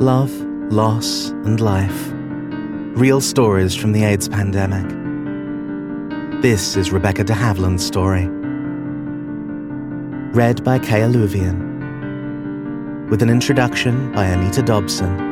Love, loss, and life. Real stories from the AIDS pandemic. This is Rebecca de Havilland's story. Read by Kay Alluvian. With an introduction by Anita Dobson.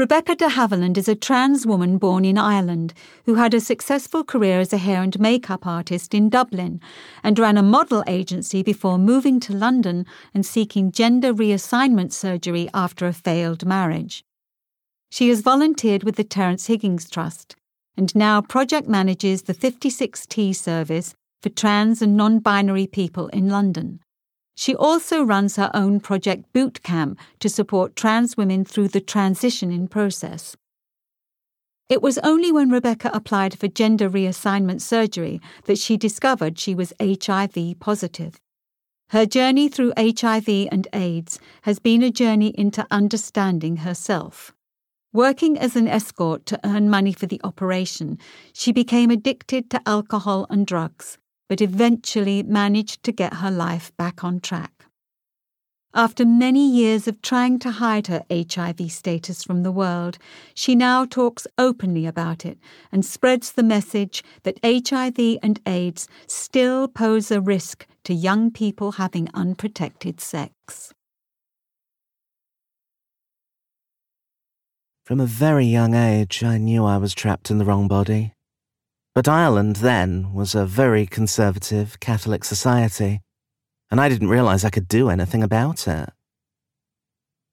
Rebecca de Havilland is a trans woman born in Ireland who had a successful career as a hair and makeup artist in Dublin and ran a model agency before moving to London and seeking gender reassignment surgery after a failed marriage. She has volunteered with the Terence Higgins Trust and now project manages the 56T service for trans and non binary people in London. She also runs her own Project Boot Camp to support trans women through the transitioning process. It was only when Rebecca applied for gender reassignment surgery that she discovered she was HIV positive. Her journey through HIV and AIDS has been a journey into understanding herself. Working as an escort to earn money for the operation, she became addicted to alcohol and drugs but eventually managed to get her life back on track. After many years of trying to hide her HIV status from the world, she now talks openly about it and spreads the message that HIV and AIDS still pose a risk to young people having unprotected sex. From a very young age, I knew I was trapped in the wrong body. But Ireland then was a very conservative Catholic society, and I didn't realize I could do anything about it.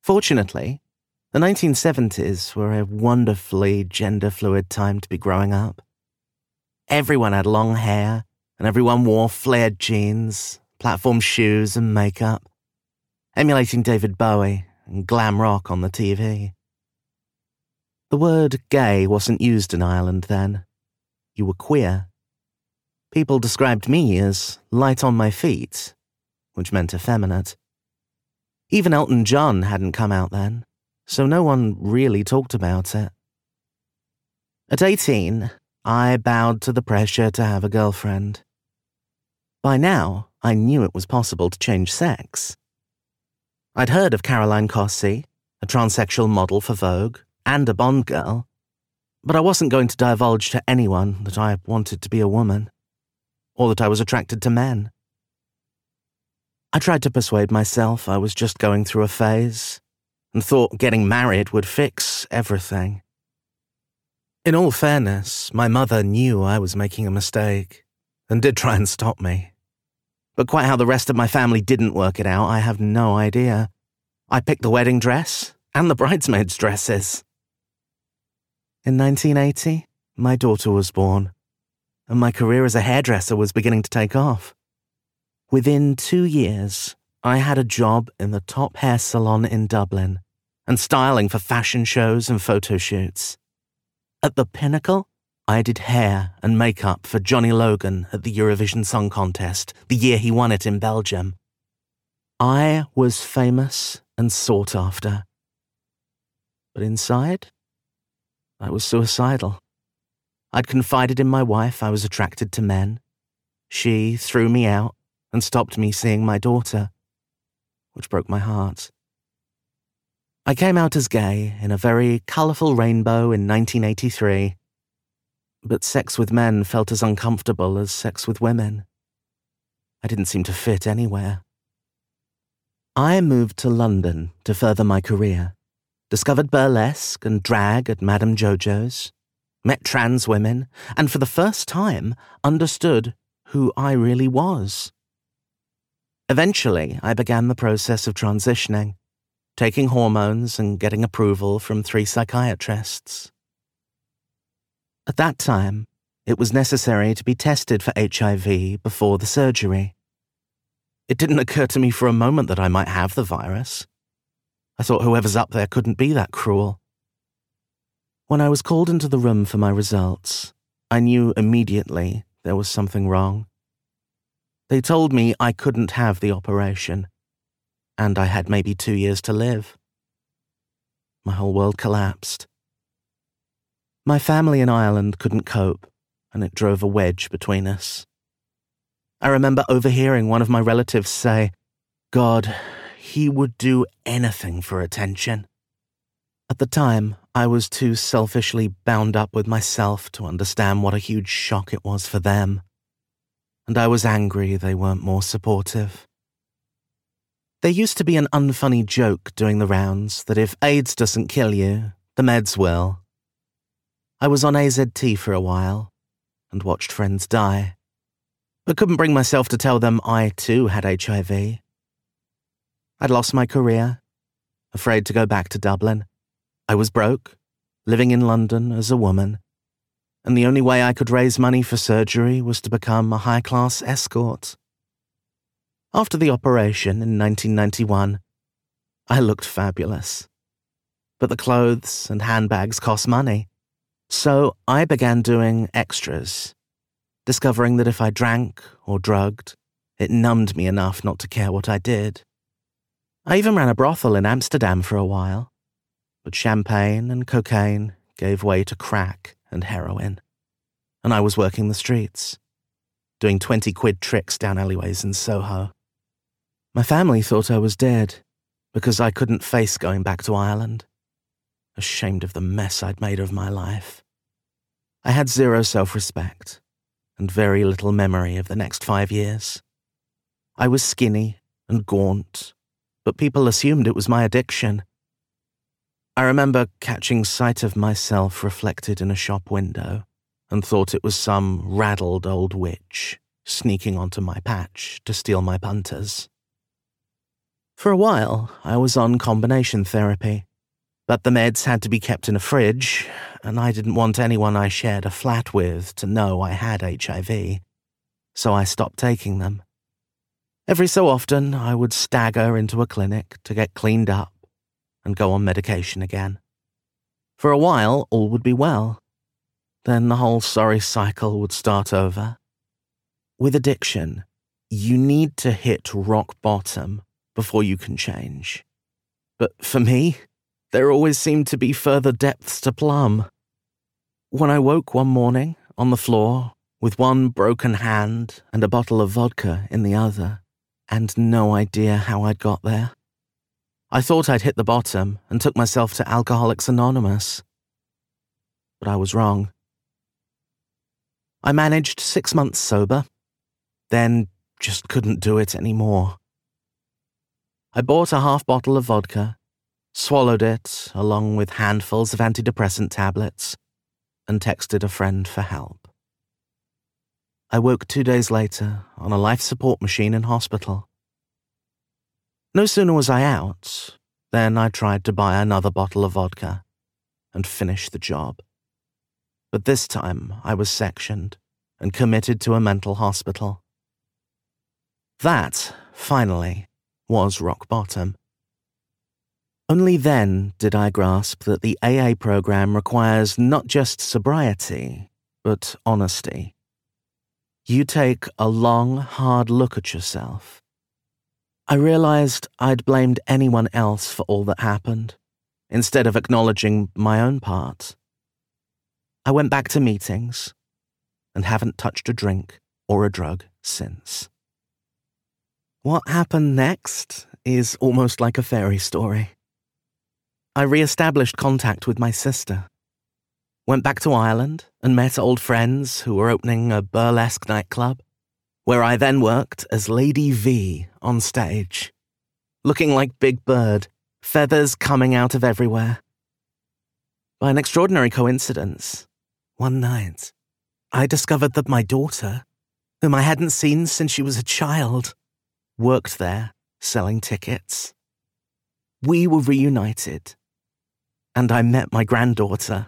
Fortunately, the 1970s were a wonderfully gender fluid time to be growing up. Everyone had long hair, and everyone wore flared jeans, platform shoes, and makeup, emulating David Bowie and glam rock on the TV. The word gay wasn't used in Ireland then you were queer. People described me as light on my feet, which meant effeminate. Even Elton John hadn't come out then, so no one really talked about it. At 18, I bowed to the pressure to have a girlfriend. By now, I knew it was possible to change sex. I'd heard of Caroline Cossey, a transsexual model for Vogue, and a Bond girl, but I wasn't going to divulge to anyone that I wanted to be a woman, or that I was attracted to men. I tried to persuade myself I was just going through a phase, and thought getting married would fix everything. In all fairness, my mother knew I was making a mistake, and did try and stop me. But quite how the rest of my family didn't work it out, I have no idea. I picked the wedding dress and the bridesmaids' dresses. In 1980, my daughter was born, and my career as a hairdresser was beginning to take off. Within two years, I had a job in the top hair salon in Dublin and styling for fashion shows and photo shoots. At the pinnacle, I did hair and makeup for Johnny Logan at the Eurovision Song Contest the year he won it in Belgium. I was famous and sought after. But inside, I was suicidal. I'd confided in my wife I was attracted to men. She threw me out and stopped me seeing my daughter, which broke my heart. I came out as gay in a very colourful rainbow in 1983, but sex with men felt as uncomfortable as sex with women. I didn't seem to fit anywhere. I moved to London to further my career discovered burlesque and drag at Madame Jojo's, met trans women, and for the first time understood who I really was. Eventually, I began the process of transitioning, taking hormones and getting approval from three psychiatrists. At that time, it was necessary to be tested for HIV before the surgery. It didn't occur to me for a moment that I might have the virus. I thought whoever's up there couldn't be that cruel. When I was called into the room for my results, I knew immediately there was something wrong. They told me I couldn't have the operation, and I had maybe two years to live. My whole world collapsed. My family in Ireland couldn't cope, and it drove a wedge between us. I remember overhearing one of my relatives say, God, he would do anything for attention. At the time, I was too selfishly bound up with myself to understand what a huge shock it was for them. And I was angry they weren't more supportive. There used to be an unfunny joke doing the rounds that if AIDS doesn't kill you, the meds will. I was on AZT for a while and watched friends die, but couldn't bring myself to tell them I too had HIV. I'd lost my career, afraid to go back to Dublin I was broke, living in London as a woman, and the only way I could raise money for surgery was to become a high class escort. After the operation in 1991, I looked fabulous. But the clothes and handbags cost money, so I began doing extras, discovering that if I drank or drugged, it numbed me enough not to care what I did. I even ran a brothel in Amsterdam for a while but champagne and cocaine gave way to crack and heroin. And I was working the streets, doing 20 quid tricks down alleyways in Soho. My family thought I was dead because I couldn't face going back to Ireland, ashamed of the mess I'd made of my life. I had zero self respect and very little memory of the next five years. I was skinny and gaunt, but people assumed it was my addiction I remember catching sight of myself reflected in a shop window and thought it was some raddled old witch sneaking onto my patch to steal my punters. For a while, I was on combination therapy, but the meds had to be kept in a fridge, and I didn't want anyone I shared a flat with to know I had HIV, so I stopped taking them. Every so often, I would stagger into a clinic to get cleaned up and go on medication again. For a while, all would be well. Then the whole sorry cycle would start over. With addiction, you need to hit rock bottom before you can change. But for me, there always seemed to be further depths to plumb. When I woke one morning on the floor with one broken hand and a bottle of vodka in the other, and no idea how I'd got there, I thought I'd hit the bottom and took myself to Alcoholics Anonymous. But I was wrong. I managed six months sober, then just couldn't do it anymore. I bought a half bottle of vodka, swallowed it along with handfuls of antidepressant tablets, and texted a friend for help. I woke two days later on a life support machine in hospital. No sooner was I out than I tried to buy another bottle of vodka and finish the job. But this time I was sectioned and committed to a mental hospital. That, finally, was rock bottom. Only then did I grasp that the AA program requires not just sobriety, but honesty. You take a long, hard look at yourself I realized I'd blamed anyone else for all that happened, instead of acknowledging my own part. I went back to meetings and haven't touched a drink or a drug since. What happened next is almost like a fairy story. I re established contact with my sister, went back to Ireland and met old friends who were opening a burlesque nightclub where I then worked as Lady V on stage, looking like Big Bird, feathers coming out of everywhere. By an extraordinary coincidence, one night, I discovered that my daughter, whom I hadn't seen since she was a child, worked there selling tickets. We were reunited, and I met my granddaughter.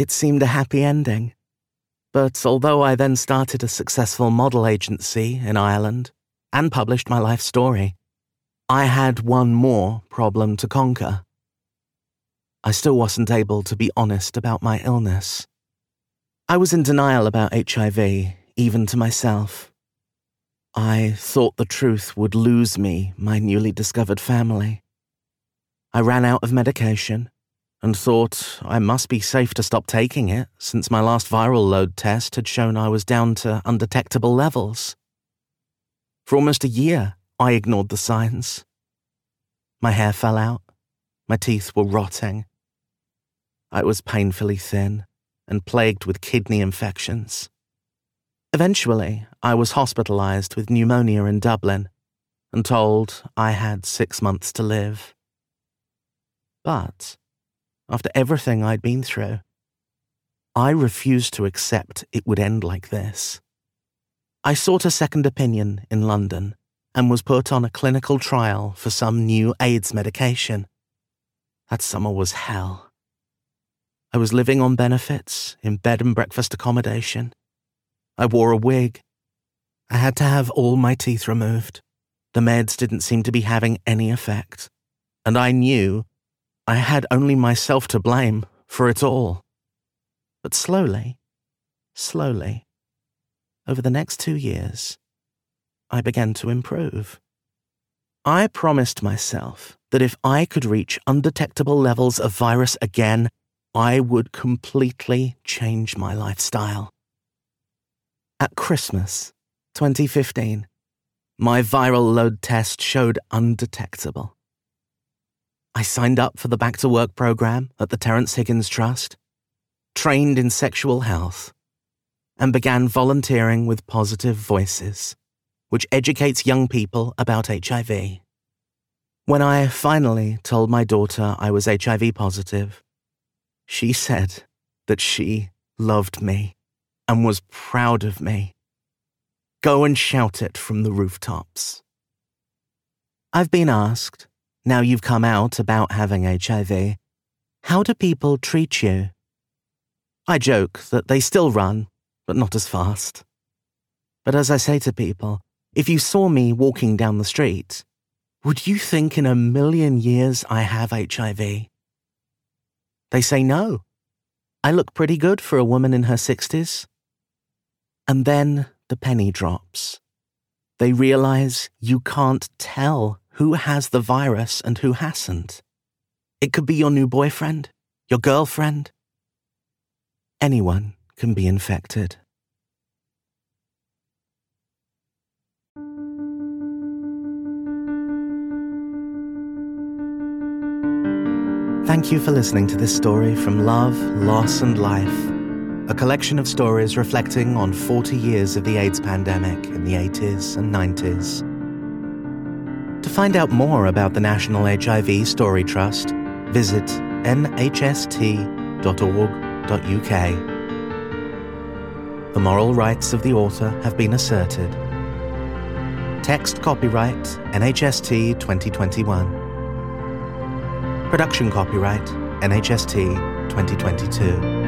It seemed a happy ending. But although I then started a successful model agency in Ireland and published my life story, I had one more problem to conquer. I still wasn't able to be honest about my illness. I was in denial about HIV, even to myself. I thought the truth would lose me my newly discovered family. I ran out of medication, and thought I must be safe to stop taking it since my last viral load test had shown I was down to undetectable levels. For almost a year, I ignored the signs. My hair fell out, my teeth were rotting. I was painfully thin and plagued with kidney infections. Eventually, I was hospitalized with pneumonia in Dublin and told I had six months to live. But after everything I'd been through. I refused to accept it would end like this. I sought a second opinion in London and was put on a clinical trial for some new AIDS medication. That summer was hell. I was living on benefits in bed and breakfast accommodation. I wore a wig. I had to have all my teeth removed. The meds didn't seem to be having any effect. And I knew I had only myself to blame for it all. But slowly, slowly, over the next two years, I began to improve. I promised myself that if I could reach undetectable levels of virus again, I would completely change my lifestyle. At Christmas 2015, my viral load test showed undetectable. I signed up for the Back to Work program at the Terence Higgins Trust, trained in sexual health, and began volunteering with Positive Voices, which educates young people about HIV. When I finally told my daughter I was HIV positive, she said that she loved me and was proud of me. Go and shout it from the rooftops. I've been asked now you've come out about having HIV, how do people treat you? I joke that they still run, but not as fast. But as I say to people, if you saw me walking down the street, would you think in a million years I have HIV? They say no. I look pretty good for a woman in her 60s. And then the penny drops. They realize you can't tell who has the virus and who hasn't. It could be your new boyfriend, your girlfriend. Anyone can be infected. Thank you for listening to this story from Love, Loss and Life, a collection of stories reflecting on 40 years of the AIDS pandemic in the 80s and 90s. Find out more about the National HIV Story Trust, visit nhst.org.uk. The moral rights of the author have been asserted. Text copyright NHST 2021. Production copyright NHST 2022.